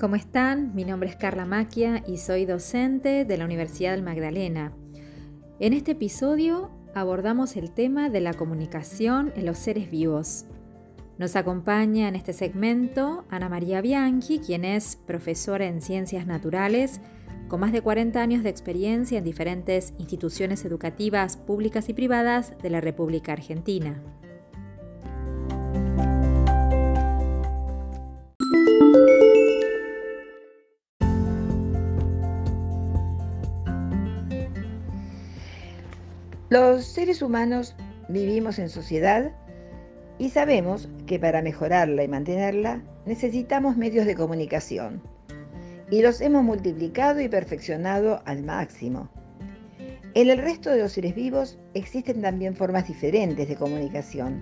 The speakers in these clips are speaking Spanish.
¿Cómo están? Mi nombre es Carla Maquia y soy docente de la Universidad del Magdalena. En este episodio abordamos el tema de la comunicación en los seres vivos. Nos acompaña en este segmento Ana María Bianchi, quien es profesora en Ciencias Naturales, con más de 40 años de experiencia en diferentes instituciones educativas públicas y privadas de la República Argentina. Los seres humanos vivimos en sociedad y sabemos que para mejorarla y mantenerla necesitamos medios de comunicación. Y los hemos multiplicado y perfeccionado al máximo. En el resto de los seres vivos existen también formas diferentes de comunicación.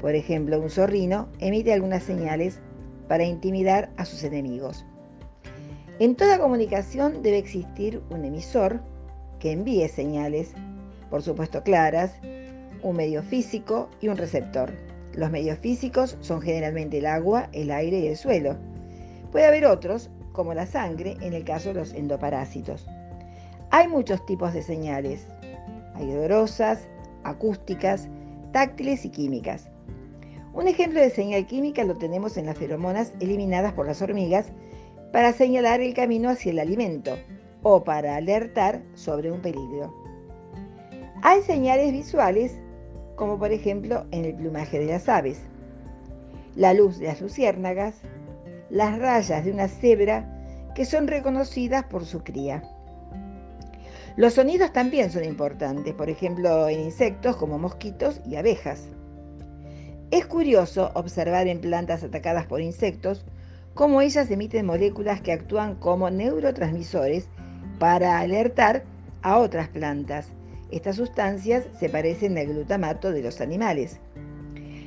Por ejemplo, un zorrino emite algunas señales para intimidar a sus enemigos. En toda comunicación debe existir un emisor que envíe señales por supuesto claras, un medio físico y un receptor. Los medios físicos son generalmente el agua, el aire y el suelo. Puede haber otros, como la sangre, en el caso de los endoparásitos. Hay muchos tipos de señales. Hay acústicas, táctiles y químicas. Un ejemplo de señal química lo tenemos en las feromonas eliminadas por las hormigas para señalar el camino hacia el alimento o para alertar sobre un peligro. Hay señales visuales, como por ejemplo en el plumaje de las aves, la luz de las luciérnagas, las rayas de una cebra que son reconocidas por su cría. Los sonidos también son importantes, por ejemplo en insectos como mosquitos y abejas. Es curioso observar en plantas atacadas por insectos cómo ellas emiten moléculas que actúan como neurotransmisores para alertar a otras plantas estas sustancias se parecen al glutamato de los animales.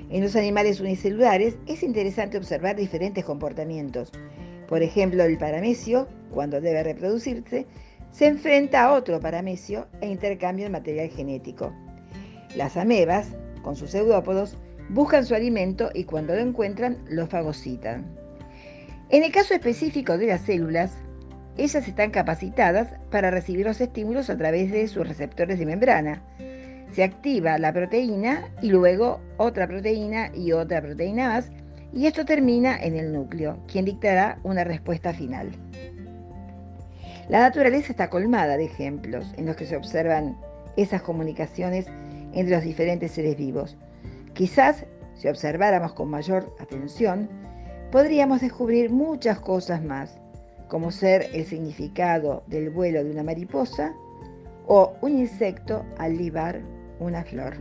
En los animales unicelulares es interesante observar diferentes comportamientos. Por ejemplo, el paramecio, cuando debe reproducirse, se enfrenta a otro paramecio e intercambia el material genético. Las amebas, con sus pseudópodos, buscan su alimento y cuando lo encuentran lo fagocitan. En el caso específico de las células, ellas están capacitadas para recibir los estímulos a través de sus receptores de membrana. Se activa la proteína y luego otra proteína y otra proteína más, y esto termina en el núcleo, quien dictará una respuesta final. La naturaleza está colmada de ejemplos en los que se observan esas comunicaciones entre los diferentes seres vivos. Quizás, si observáramos con mayor atención, podríamos descubrir muchas cosas más como ser el significado del vuelo de una mariposa o un insecto al libar una flor.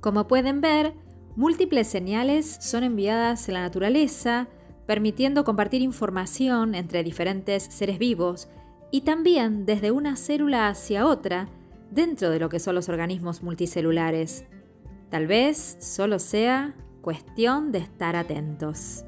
Como pueden ver, múltiples señales son enviadas en la naturaleza, permitiendo compartir información entre diferentes seres vivos y también desde una célula hacia otra, dentro de lo que son los organismos multicelulares. Tal vez solo sea cuestión de estar atentos.